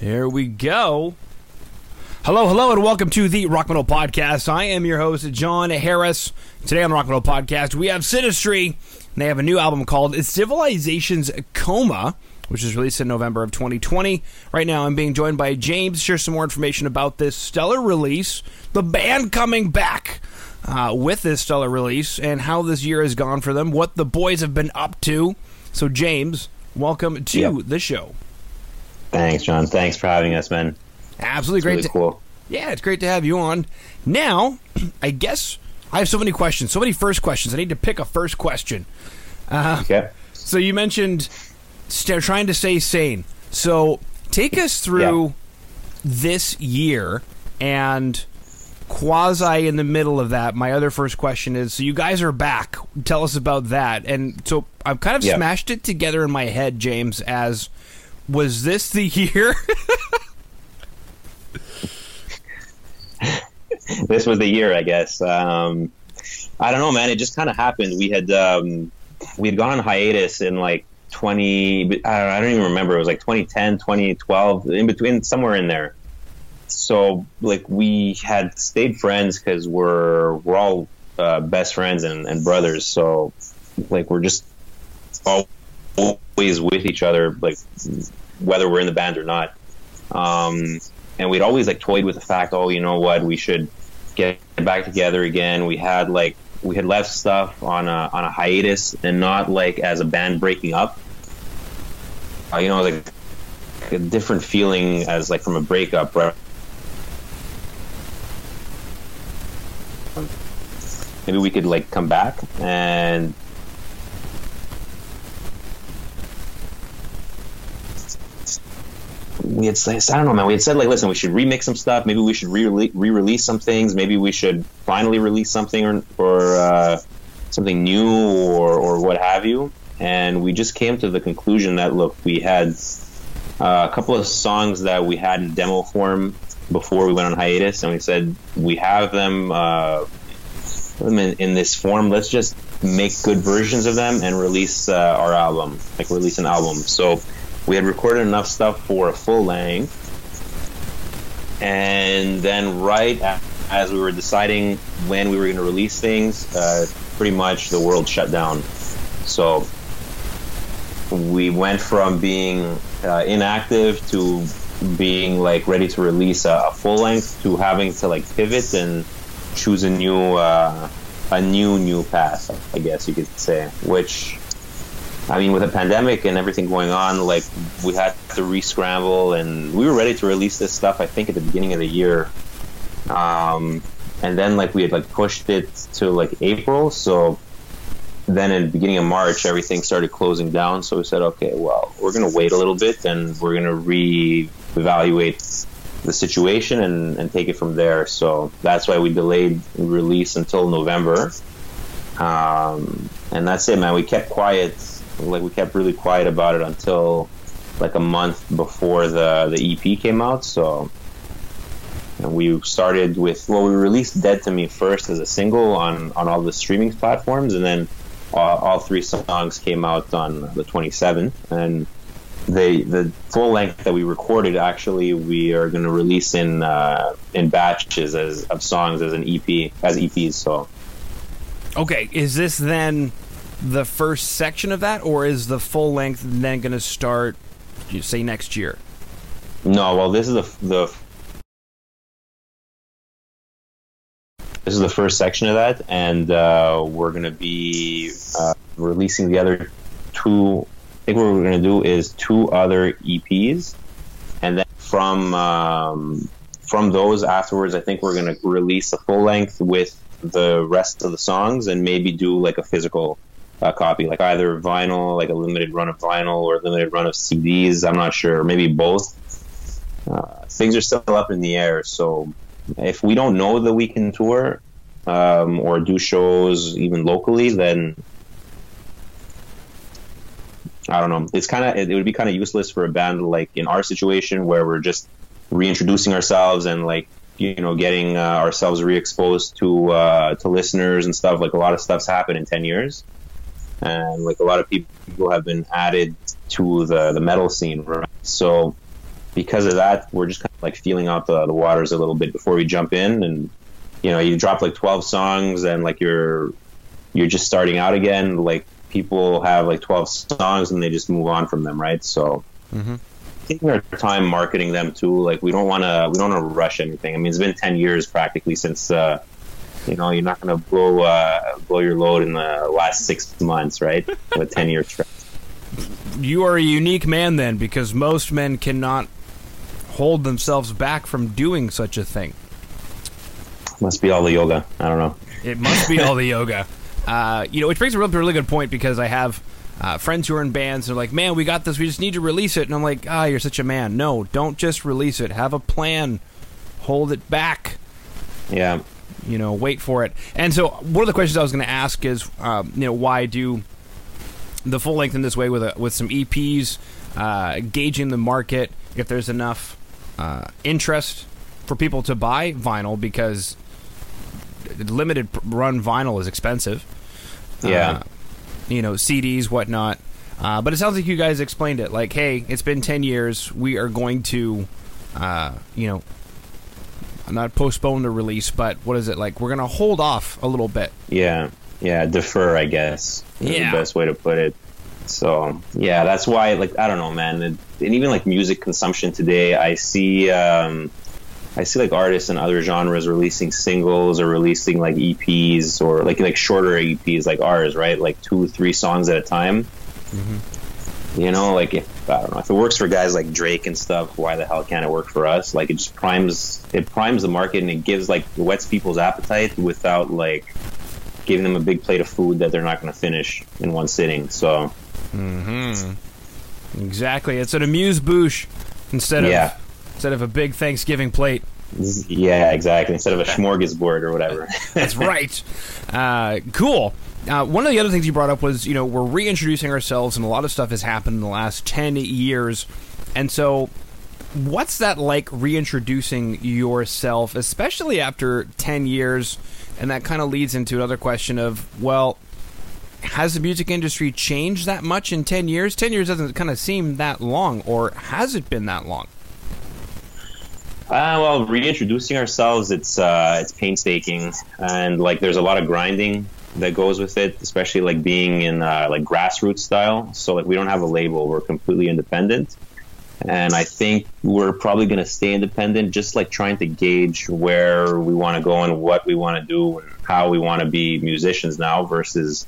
Here we go. Hello, hello, and welcome to the Rock Metal Podcast. I am your host, Jon Harris. Today on the Rock Metal Podcast, we have Synastry, and they have a new album called Civilization's Coma, which is released in November of 2020. Right now, I'm being joined by James to share some more information about this stellar release, the band coming back uh, with this stellar release, and how this year has gone for them, what the boys have been up to. So, James, welcome to Yep. the show. Thanks, Jon. Thanks for having us, man. Absolutely It's great. really to, cool. Yeah, it's great to have you on. Now, I guess I have so many questions, so many first questions. I need to pick a first question. Uh, okay. So you mentioned st- trying to stay sane. So take us through Yeah. this year and quasi in the middle of that. My other first question is: so you guys are back. Tell us about that. And so I've kind of Yeah. smashed it together in my head, James. As was this the year? This was the year, I guess. Um, I don't know, man. It just kind of happened. We had um, we had gone on hiatus in like 20. I don't, I don't even remember. It was like 2010, 2012, in between, somewhere in there. So like we had stayed friends because we're we're all uh, best friends and, and brothers. So like we're just always with each other, like whether we're in the band or not. Um, and we'd always like toyed with the fact, oh, you know what, we should get back together again. We had like we had left stuff on a on a hiatus and not like as a band breaking up. Uh, you know, like a different feeling as like from a breakup, right? Maybe we could like come back and we had said, I don't know, man. We had said like, listen, we should remix some stuff. Maybe we should re release some things. Maybe we should finally release something or, or uh, something new or, or what have you. And we just came to the conclusion that look, we had uh, a couple of songs that we had in demo form before we went on hiatus, and we said we have them. Uh, them in, in this form. Let's just make good versions of them and release uh, our album, like release an album. So we had recorded enough stuff for a full length, and then right as we were deciding when we were going to release things, uh, pretty much the world shut down. So we went from being uh, inactive to being like ready to release a, a full length to having to like pivot and choose a new uh, a new new path, I guess you could say. Which I mean, with a pandemic and everything going on, like we had to re-scramble, and we were ready to release this stuff. I think at the beginning of the year, um, and then like we had like pushed it to like April. So then in the beginning of March, everything started closing down. So we said, okay, well, we're gonna wait a little bit, and we're gonna re-evaluate the situation and, and take it from there. So that's why we delayed release until November. Um, and that's it, man. We kept quiet, like we kept really quiet about it until like a month before the the EP came out. So and we started with well, we released "Dead to Me" first as a single on on all the streaming platforms, and then all, all three songs came out on the 27th. And the the full length that we recorded actually we are going to release in uh, in batches as of songs as an EP as EPs. So Okay, is this then the first section of that, or is the full length then going to start, say, next year? no, well, this is the the this is the first section of that, and uh, we're going to be uh, releasing the other two. I think what we're going to do is two other EPs, and then from um, from those afterwards, I think we're going to release a full length with the rest of the songs, and maybe do like a physical uh, copy, like either vinyl, like a limited run of vinyl, or a limited run of CDs. I'm not sure, maybe both. Uh, things are still up in the air, so if we don't know that we can tour um, or do shows even locally, then I don't know. It's kind of it, it would be kind of useless for a band like in our situation where we're just reintroducing ourselves and like you know getting uh, ourselves re-exposed to uh, to listeners and stuff. Like a lot of stuff's happened in ten years, and like a lot of people have been added to the the metal scene. Right? So because of that, we're just kind of like feeling out the, the waters a little bit before we jump in. And you know, you drop like twelve songs, and like you're you're just starting out again. Like people have like twelve songs, and they just move on from them, right? So. Mm-hmm. Taking our time marketing them too, like we don't want to, we don't want to rush anything. I mean, it's been ten years practically since uh, you know, you're not going to blow uh, blow your load in the last six months, right? With ten year stretch. You are a unique man then, because most men cannot hold themselves back from doing such a thing. Must be all the yoga. I don't know. It must be all the yoga. Uh, you know, which brings up a really good point because I have uh, friends who are in bands. And they're like, "Man, we got this. We just need to release it." And I'm like, "Ah, you're such a man. No, don't just release it. Have a plan. Hold it back. Yeah. You know, wait for it." And so, one of the questions I was going to ask is, um, you know, why do the full length in this way with a, with some EPs, uh, gauging the market if there's enough uh, interest for people to buy vinyl because limited run vinyl is expensive. Yeah. Uh, you know, CDs, whatnot. Uh, but it sounds like you guys explained it. Like, hey, it's been 10 years. We are going to, uh, you know, not postpone the release, but what is it? Like, we're going to hold off a little bit. Yeah. Yeah. Defer, I guess. Yeah. The best way to put it. So, yeah, that's why, like, I don't know, man. And even like music consumption today, I see, um, I see like artists in other genres releasing singles or releasing like EPs or like like shorter EPs like ours, right? Like two, three songs at a time. You know, like if I don't know if it works for guys like Drake and stuff, why the hell can't it work for us? Like it just primes it primes the market and it gives like it whets people's appetite without like giving them a big plate of food that they're not going to finish in one sitting. So mm-hmm. Exactly. It's an amuse bouche instead of Yeah. instead of a big Thanksgiving plate. yeah, exactly. Instead of a smorgasbord or whatever. That's right. Uh, cool. Uh, one of the other things you brought up was, you know, we're reintroducing ourselves, and a lot of stuff has happened in the last 10 years. And so, what's that like reintroducing yourself, especially after 10 years? And that kind of leads into another question of, well, has the music industry changed that much in 10 years? 10 years doesn't kind of seem that long, or has it been that long? Uh, well, reintroducing ourselves, it's uh, it's painstaking, and like there's a lot of grinding that goes with it, especially like being in uh, like grassroots style. So like we don't have a label; we're completely independent, and I think we're probably going to stay independent, just like trying to gauge where we want to go and what we want to do and how we want to be musicians now versus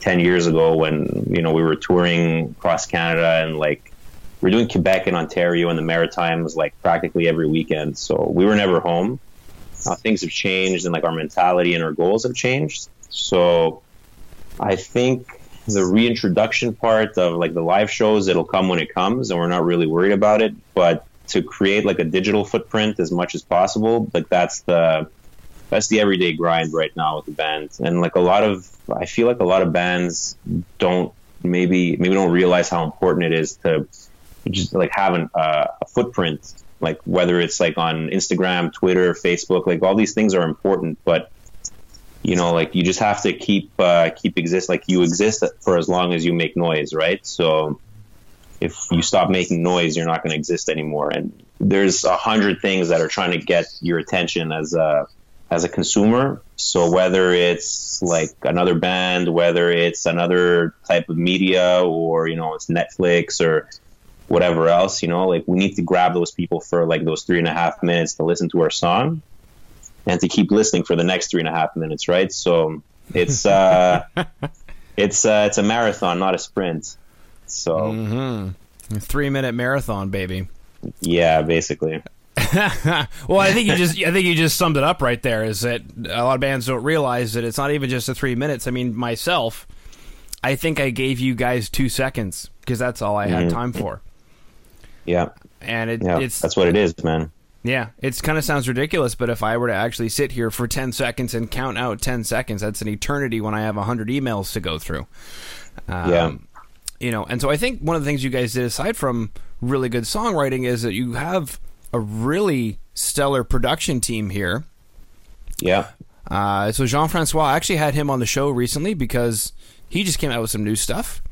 ten years ago when you know we were touring across Canada and like we're doing Quebec and Ontario and the Maritimes like practically every weekend. So we were never home. Uh, things have changed and like our mentality and our goals have changed. So I think the reintroduction part of like the live shows, it'll come when it comes and we're not really worried about it. But to create like a digital footprint as much as possible, like that's the that's the everyday grind right now with the band. And like a lot of I feel like a lot of bands don't maybe maybe don't realize how important it is to just like having a, uh, a footprint like whether it's like on instagram twitter facebook like all these things are important but you know like you just have to keep uh, keep exist like you exist for as long as you make noise right? So if you stop making noise you're not going to exist anymore. And there's a hundred things that are trying to get your attention as a as a consumer. So whether it's like another band whether it's another type of media or you know it's netflix or whatever else, you know, like we need to grab those people for like those three and a half minutes to listen to our song and to keep listening for the next three and a half minutes, right? So it's uh it's uh it's a marathon, not a sprint. So Mm-hmm. Three minute marathon, baby. yeah, basically. well, I think you just I think you just summed it up right there. Is that a lot of bands don't realize that it's not even just the three minutes. I mean, myself, I think I gave you guys two seconds because that's all I had Mhm. time for, Yeah. and it, Yeah. it's That's what it is, man. Yeah, it's kind of sounds ridiculous. But if I were to actually sit here for ten seconds and count out ten seconds, that's an eternity when I have hundred emails to go through. Um, Yeah. you know, and so I think one of the things you guys did, aside from really good songwriting, is that you have a really stellar production team here. Yeah. Uh, so Jean Francois, I actually had him on the show recently because he just came out with some new stuff.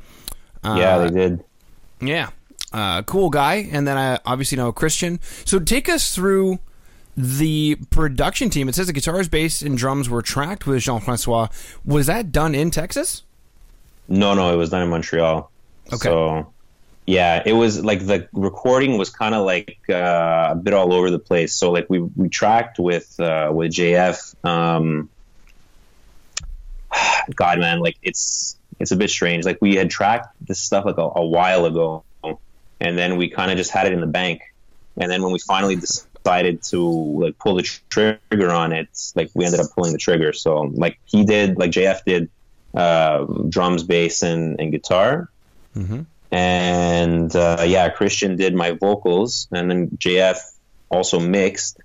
Uh, yeah, they did. yeah. Uh, cool guy, and then I obviously know Christian. So take us through the production team. It says the guitars, bass, and drums were tracked with Jean Francois. Was that done in Texas? No, no, it was done in Montreal. Okay. So, yeah, it was like the recording was kind of like uh, a bit all over the place. So, like we we tracked with uh, with JF. Um, God, man, like it's it's a bit strange. Like we had tracked this stuff like a, a while ago, and then we kind of just had it in the bank. And then when we finally decided to like pull the tr- trigger on it, like we ended up pulling the trigger. So like he did, like JF did, uh, drums, bass, and, and guitar. Mm-hmm. And uh, yeah, Christian did my vocals, and then JF also mixed.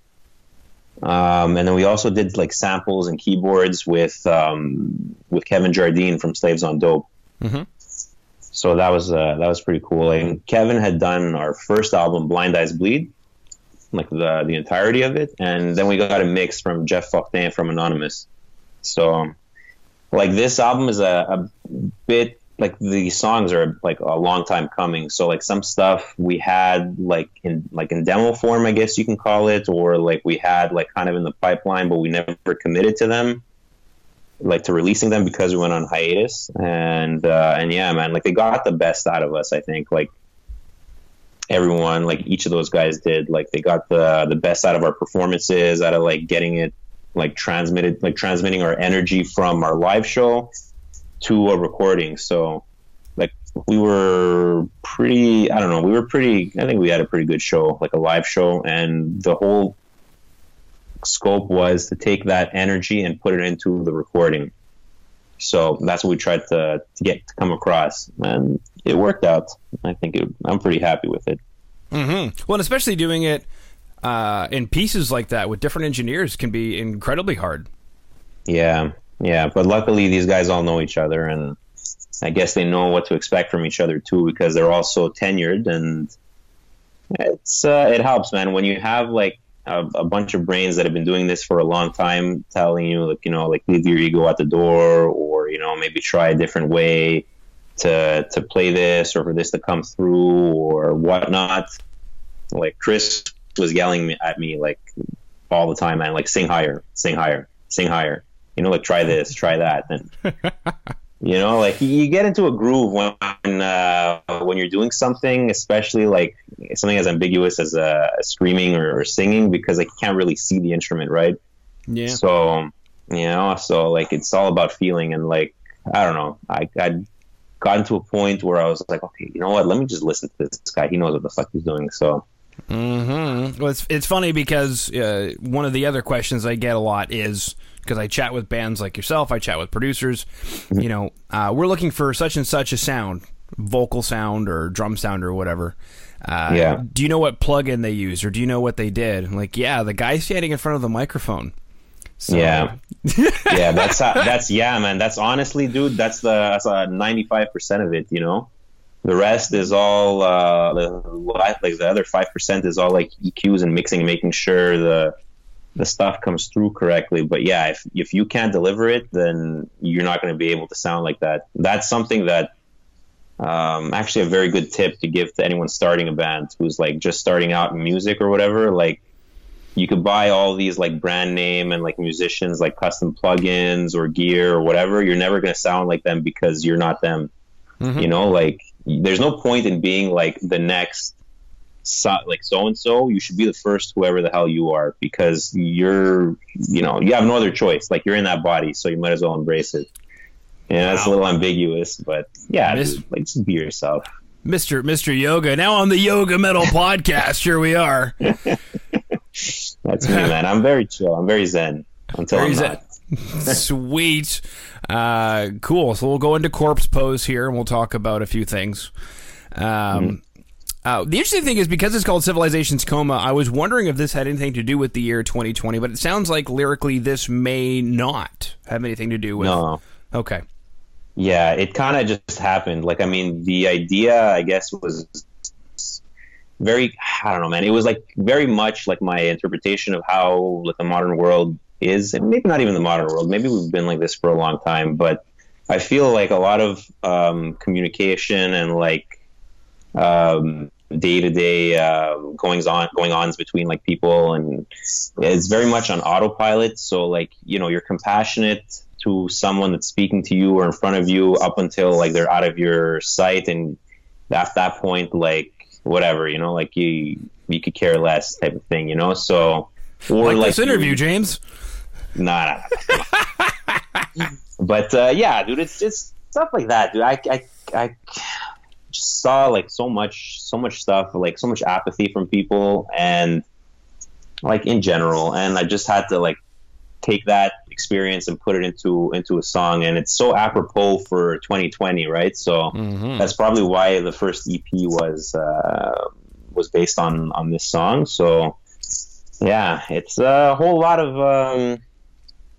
Um, and then we also did like samples and keyboards with um, with Kevin Jardine from Slaves on Dope. Mm-hmm. So that was uh, that was pretty cool. And Kevin had done our first album, Blind Eyes Bleed, like the the entirety of it, and then we got a mix from Jeff Fortin from Anonymus. So, like this album is a, a bit like the songs are like a long time coming. So like some stuff we had like in like in demo form, I guess you can call it, or like we had like kind of in the pipeline, but we never committed to them, like to releasing them because we went on hiatus. And uh, and yeah, man, like they got the best out of us. I think like everyone, like each of those guys did, like they got the the best out of our performances, out of like getting it like transmitted, like transmitting our energy from our live show to a recording. So like we were pretty I don't know, we were pretty I think we had a pretty good show, like a live show and the whole scope was to take that energy and put it into the recording. So that's what we tried to, to get to come across, and it worked out. I think it, I'm pretty happy with it. Mm-hmm. Well, and especially doing it uh, in pieces like that with different engineers can be incredibly hard. Yeah, yeah, but luckily these guys all know each other, and I guess they know what to expect from each other too because they're all so tenured, and it's uh, it helps, man. When you have like a, a, bunch of brains that have been doing this for a long time, telling you like you know like leave your ego at the door, or you know maybe try a different way to to play this, or for this to come through, or whatnot. Like Chris was yelling at me like all the time, man. Like sing higher, sing higher, sing higher you know, like try this, try that, and you know, like you get into a groove when uh, when you're doing something, especially like something as ambiguous as uh, screaming or, or, singing, because like you can't really see the instrument, right? Yeah. So you know, so like it's all about feeling, and like I don't know, I I gotten to a point where I was like, okay, you know what? Let me just listen to this guy. He knows what the fuck he's doing. So. Mm-hmm. Well, it's it's funny because uh, one of the other questions I get a lot is because I chat with bands like yourself, I chat with producers. Mm-hmm. You know, uh, we're looking for such and such a sound, vocal sound or drum sound or whatever. Uh, yeah. Do you know what plugin they use or do you know what they did? I'm like, yeah, the guy standing in front of the microphone. So. Yeah, yeah, that's uh, that's yeah, man. That's honestly, dude. That's the that's ninety five percent of it. You know, the rest is all uh, the like the other five percent is all like EQs and mixing, making sure the the stuff comes through correctly. But yeah, if if you can't deliver it, then you're not going to be able to sound like that. That's something that um, actually a very good tip to give to anyone starting a band who's like just starting out in music or whatever. Like you could buy all these like brand name and like musicians like custom plugins or gear or whatever. You're never going to sound like them because you're not them. Mm-hmm. You know, like there's no point in being like the next so, like so and so, you should be the first whoever the hell you are because you're, you know, you have no other choice. Like you're in that body, so you might as well embrace it. Yeah, wow. that's a little ambiguous, but yeah, Mis- dude, like just be yourself. Mr. Mr. Yoga. Now on the Yoga Metal podcast, here we are. that's me, man. I'm very chill. I'm very zen until very I'm zen. not. Sweet. Uh, cool. So we'll go into corpse pose here and we'll talk about a few things. Um, mm-hmm. Uh, the interesting thing is because it's called Civilization's Coma, I was wondering if this had anything to do with the year 2020, but it sounds like lyrically this may not have anything to do with. No. Okay. Yeah, it kind of just happened. Like, I mean, the idea, I guess, was very, I don't know, man. It was like very much like my interpretation of how like the modern world is, and maybe not even the modern world. Maybe we've been like this for a long time, but I feel like a lot of um, communication and like um, day to day goings on going ons between like people. And it's very much on autopilot. So like you know you're compassionate to someone that's speaking to you or in front of you up until like they're out of your sight. And at that point like whatever you know like you you could care less type of thing you know? So or like, like this interview james. Nah, nah. but uh, yeah dude it's just stuff like that dude. I i, I just saw like so much so much stuff like so much apathy from people and like in general. And i just had to like take that experience and put it into into a song. And it's so apropos for 2020 right? So mm-hmm. that's probably why the first ep was uh, was based on on this song. So yeah it's a whole lot of um,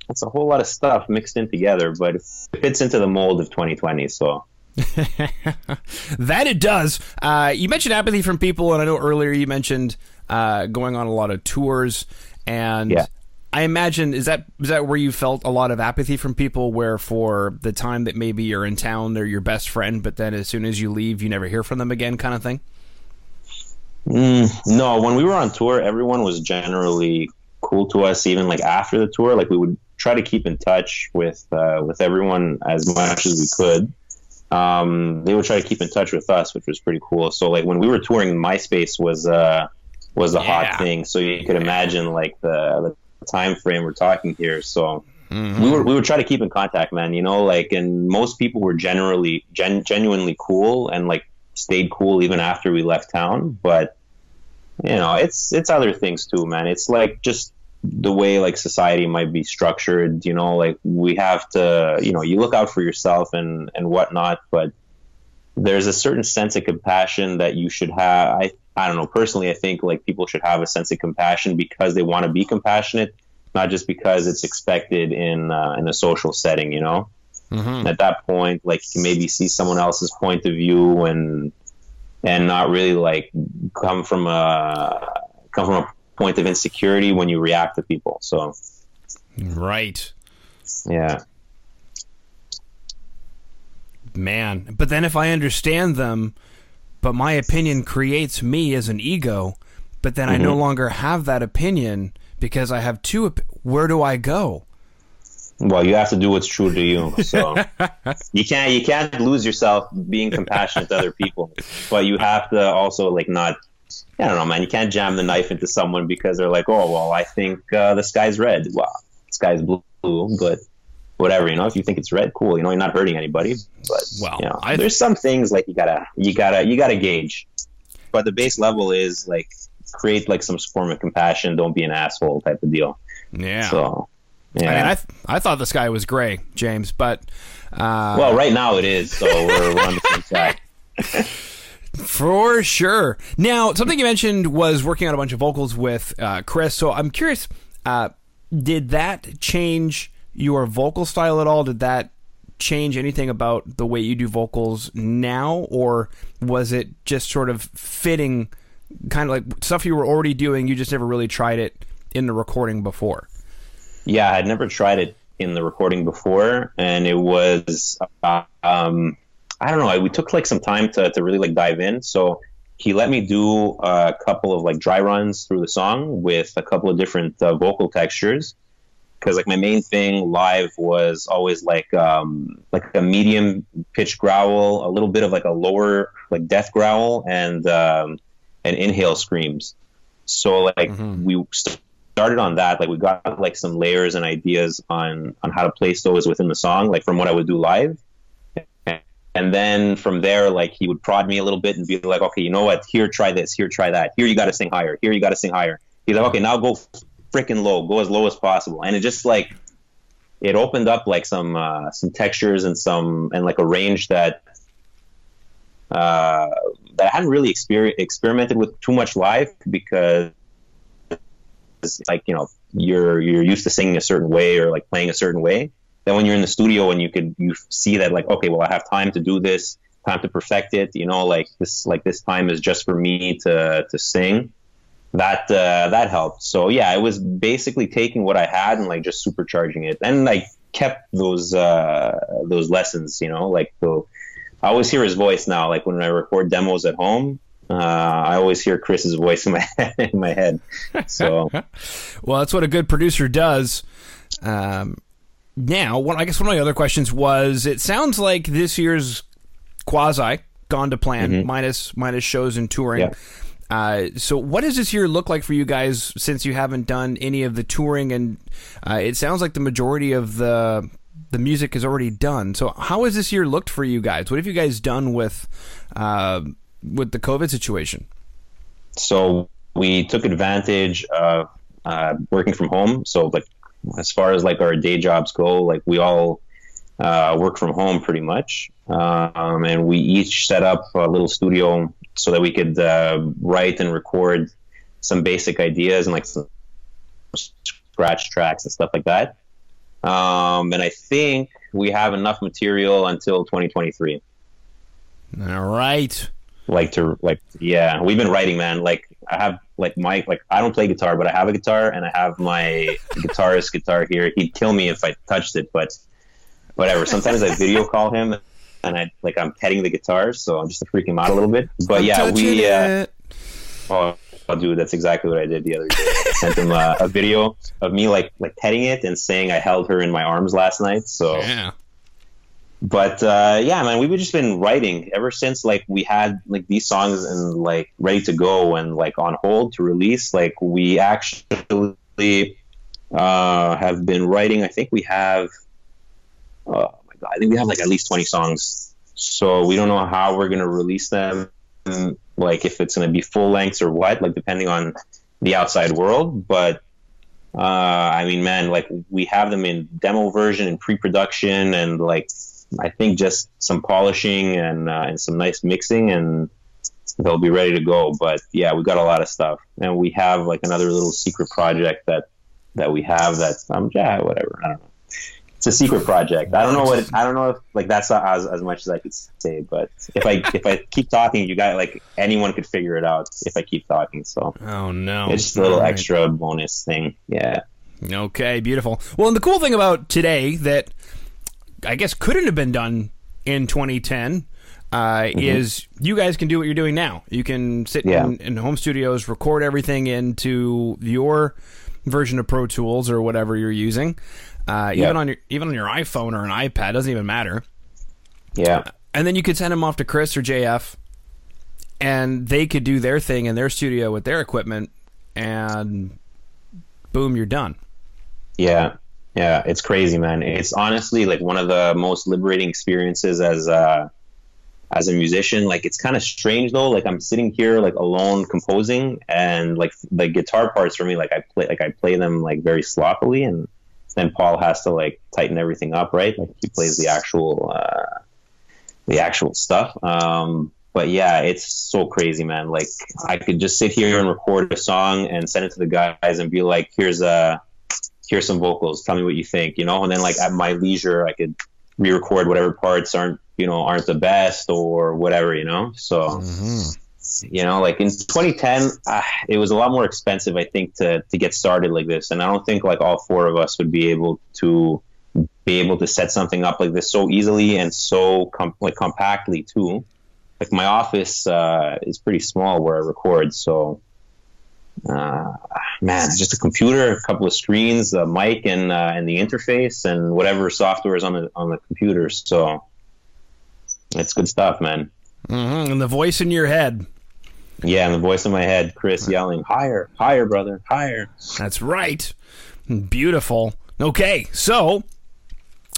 it's a whole lot of stuff mixed in together but it fits into the mold of 2020 so that it does. Uh, you mentioned apathy from people, and I know earlier you mentioned uh, going on a lot of tours, and yeah. I imagine is that is that where you felt a lot of apathy from people, where for the time that maybe you're in town, they're your best friend, but then as soon as you leave, you never hear from them again, kind of thing. Mm, no, when we were on tour, everyone was generally cool to us, even like after the tour. Like we would try to keep in touch with uh, with everyone as much as we could um, they would try to keep in touch with us, which was pretty cool. So like when we were touring, MySpace was uh, was a yeah. hot thing. So you could imagine like the, the time frame we're talking here. So mm-hmm. we were we would try to keep in contact, man. You know, like and most people were generally gen- genuinely cool and like stayed cool even after we left town. But you know, it's it's other things too, man. It's like just the way like society might be structured you know like we have to you know you look out for yourself and and whatnot but there's a certain sense of compassion that you should have. I i don't know. Personally i think like people should have a sense of compassion because they want to be compassionate not just because it's expected in uh, in a social setting you know? Mm-hmm. at that point like you can maybe see someone else's point of view and and not really like come from a come from a point of insecurity when you react to people. So, right. Yeah. Man, but then if I understand them, but my opinion creates me as an ego, but then mm-hmm. I no mm-hmm. longer have that opinion because I have two. Op- where do I go? Well, you have to do what's true to you. So you can't you can't lose yourself being compassionate to other people, but you have to also like not I don't know, man. You can't jam the knife into someone because they're like, oh, well, I think uh, the sky's red. Well, the sky's blue, but whatever. You know, if you think it's red, cool. You know, you're not hurting anybody. But well, you know, I... there's some things like you gotta, you gotta, you gotta gauge. But the base level is like create like some form of compassion. Don't be an asshole type of deal. Yeah. So. Yeah. I mean, I, th- I thought the sky was gray, James, but uh... well, right now it is. So we're, we're on the same track. For sure. Now, something you mentioned was working on a bunch of vocals with uh, Chris. So I'm curious, uh, did that change your vocal style at all? Did that change anything about the way you do vocals now, or was it just sort of fitting, kind of like stuff you were already doing? You just never really tried it in the recording before. Yeah, I'd never tried it in the recording before, and it was um, I don't know. We took like some time to, to really like dive in. So he let me do a couple of like dry runs through the song with a couple of different uh, vocal textures. Because like my main thing live was always like um, like a medium pitch growl, a little bit of like a lower like death growl, and um, and inhale screams. So like mm-hmm. we started on that. Like we got like some layers and ideas on on how to place those within the song, like from what I would do live and then from there, like he would prod me a little bit and be like, okay, you know what? Here, try this. Here, try that. Here, you got to sing higher. Here, you got to sing higher. He's like, okay, now go freaking low. Go as low as possible. And it just like it opened up like some uh, some textures and some and like a range that uh, that I hadn't really exper- experimented with too much live because it's like you know you're you're used to singing a certain way or like playing a certain way then when you're in the studio and you could you see that like okay well i have time to do this time to perfect it you know like this like this time is just for me to to sing that uh, that helped so yeah it was basically taking what i had and like just supercharging it and like kept those uh those lessons you know like the i always hear his voice now like when i record demos at home Uh, I always hear Chris's voice in my head, in my head. So, well, that's what a good producer does. Um, now, what I guess one of my other questions was: It sounds like this year's quasi gone to plan, mm-hmm. minus minus shows and touring. Yeah. Uh, so, what does this year look like for you guys since you haven't done any of the touring? And uh, it sounds like the majority of the the music is already done. So, how has this year looked for you guys? What have you guys done with uh, with the COVID situation? So, we took advantage of uh, working from home. So, like as far as like our day jobs go, like we all uh, work from home pretty much, um, and we each set up a little studio so that we could uh, write and record some basic ideas and like some scratch tracks and stuff like that. Um, and I think we have enough material until 2023. All right. Like to like, yeah, we've been writing, man. Like I have like my like I don't play guitar, but I have a guitar and I have my guitarist guitar here. He'd kill me if I touched it, but whatever. Sometimes I video call him and I like I'm petting the guitar, so I'm just freaking him out a little bit. But I'm yeah, we. Uh, oh, oh, dude, that's exactly what I did the other day. I sent him uh, a video of me like like petting it and saying I held her in my arms last night. So yeah. But uh, yeah, man, we've just been writing ever since like we had like these songs and like ready to go and like on hold to release. Like we actually uh, have been writing. I think we have. Uh, I think we have like at least 20 songs. So we don't know how we're to release them, like if it's to be full lengths or what, like depending on the outside world. But uh, I mean, man, like we have them in demo version and pre-production, and like I think just some polishing and uh, and some nice mixing, and they'll be ready to go. But yeah, we got a lot of stuff, and we have like another little secret project that that we have that um yeah whatever I don't know it's a secret project. I don't know what it, I don't know if like that's as as much as I could say, but if I if I keep talking, you got like anyone could figure it out if I keep talking. So oh no, it's just a little right. extra bonus thing. Yeah. Okay, beautiful. Well, and the cool thing about today that I guess couldn't have been done in 2010 uh, mm-hmm. is you guys can do what you're doing now. You can sit yeah. in, in home studios, record everything into your version of Pro Tools or whatever you're using. Uh, even on your even on your iPhone or an iPad doesn't even matter. Yeah. And then you could send them off to Chris or JF, and they could do their thing in their studio with their equipment, and boom, you're done. Yeah, yeah, it's crazy, man. It's honestly like one of the most liberating experiences as a as a musician. Like it's kind of strange though. Like I'm sitting here like alone composing, and like the guitar parts for me, like I play like I play them like very sloppily and then Paul has to like tighten everything up, right? Like he plays the actual uh, the actual stuff. Um, but yeah, it's so crazy, man. Like I could just sit here and record a song and send it to the guys and be like, "Here's a uh, here's some vocals. Tell me what you think," you know. And then like at my leisure, I could re-record whatever parts aren't you know aren't the best or whatever, you know. So. Mm-hmm you know, like in 2010, uh, it was a lot more expensive, I think, to to get started like this, and I don't think like all four of us would be able to be able to set something up like this so easily and so com- like compactly too. Like my office uh, is pretty small where I record, so uh, man, it's just a computer, a couple of screens, a mic, and uh, and the interface, and whatever software is on the on the computer. So it's good stuff, man. Mm-hmm. And the voice in your head. Yeah, and the voice in my head, Chris yelling, "Higher, higher, brother, higher." That's right. Beautiful. Okay, so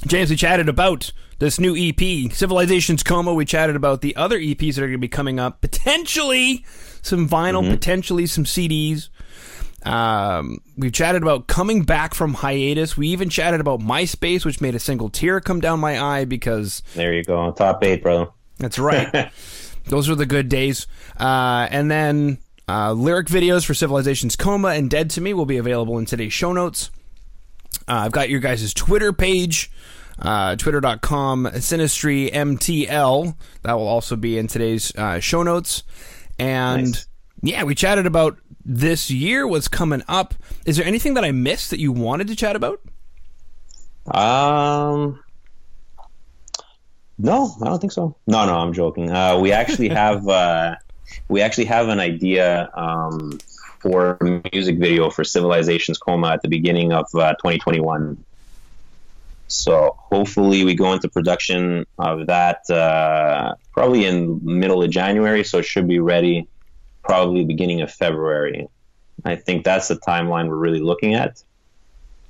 James, we chatted about this new EP, Civilization's Coma. We chatted about the other EPs that are going to be coming up, potentially some vinyl, mm-hmm. potentially some CDs. Um, we've chatted about coming back from hiatus. We even chatted about MySpace, which made a single tear come down my eye because. There you go, top eight, brother. That's right. Those were the good days. Uh, and then uh, lyric videos for Civilization's Coma and Dead to Me will be available in today's show notes. Uh, I've got your guys' Twitter page, uh, twitter.com Synastry MTL. That will also be in today's uh, show notes. And nice. yeah, we chatted about this year, what's coming up. Is there anything that I missed that you wanted to chat about? Um, no, I don't think so. No, no, I'm joking. Uh, we actually have uh, we actually have an idea um, for a music video for Civilizations Coma at the beginning of uh, 2021. So hopefully we go into production of that uh, probably in middle of January. So it should be ready probably beginning of February. I think that's the timeline we're really looking at.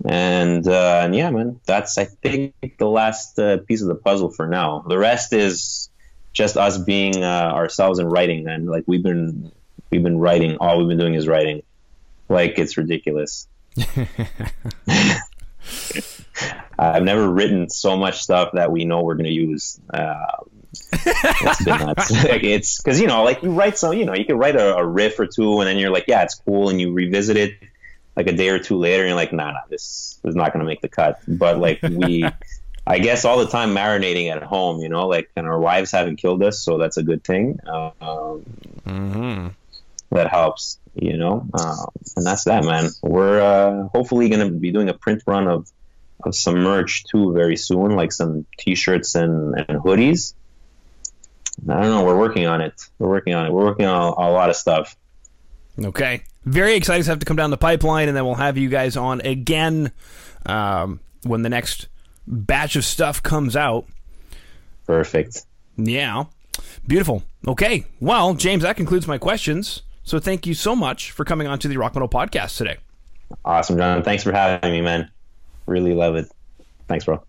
And, uh, and yeah, man, that's I think the last uh, piece of the puzzle for now. The rest is just us being uh, ourselves and writing. And like we've been we've been writing. All we've been doing is writing. Like it's ridiculous. I've never written so much stuff that we know we're going to use. Uh, it's been nuts. like it's because you know, like you write some, you know, you can write a, a, riff or two, and then you're like, yeah, it's cool, and you revisit it like a day or two later, and you're like, nah, nah, this is not going to make the cut. But like we, I guess, all the time marinating at home, you know, like, and our wives haven't killed us, so that's a good thing. Um, mm-hmm. That helps, you know, um, and that's that, man. We're uh, hopefully going to be doing a print run of of some merch too very soon, like some t-shirts and, and hoodies. I don't know. We're working on it. We're working on it. We're working on a, a lot of stuff. Okay. Very excited to have to come down the pipeline, and then we'll have you guys on again um, when the next batch of stuff comes out. Perfect. Yeah. Beautiful. Okay. Well, James, that concludes my questions. So thank you so much for coming on to the Rock Metal Podcast today. Awesome, Jon. Thanks for having me, man. Really love it. Thanks, bro.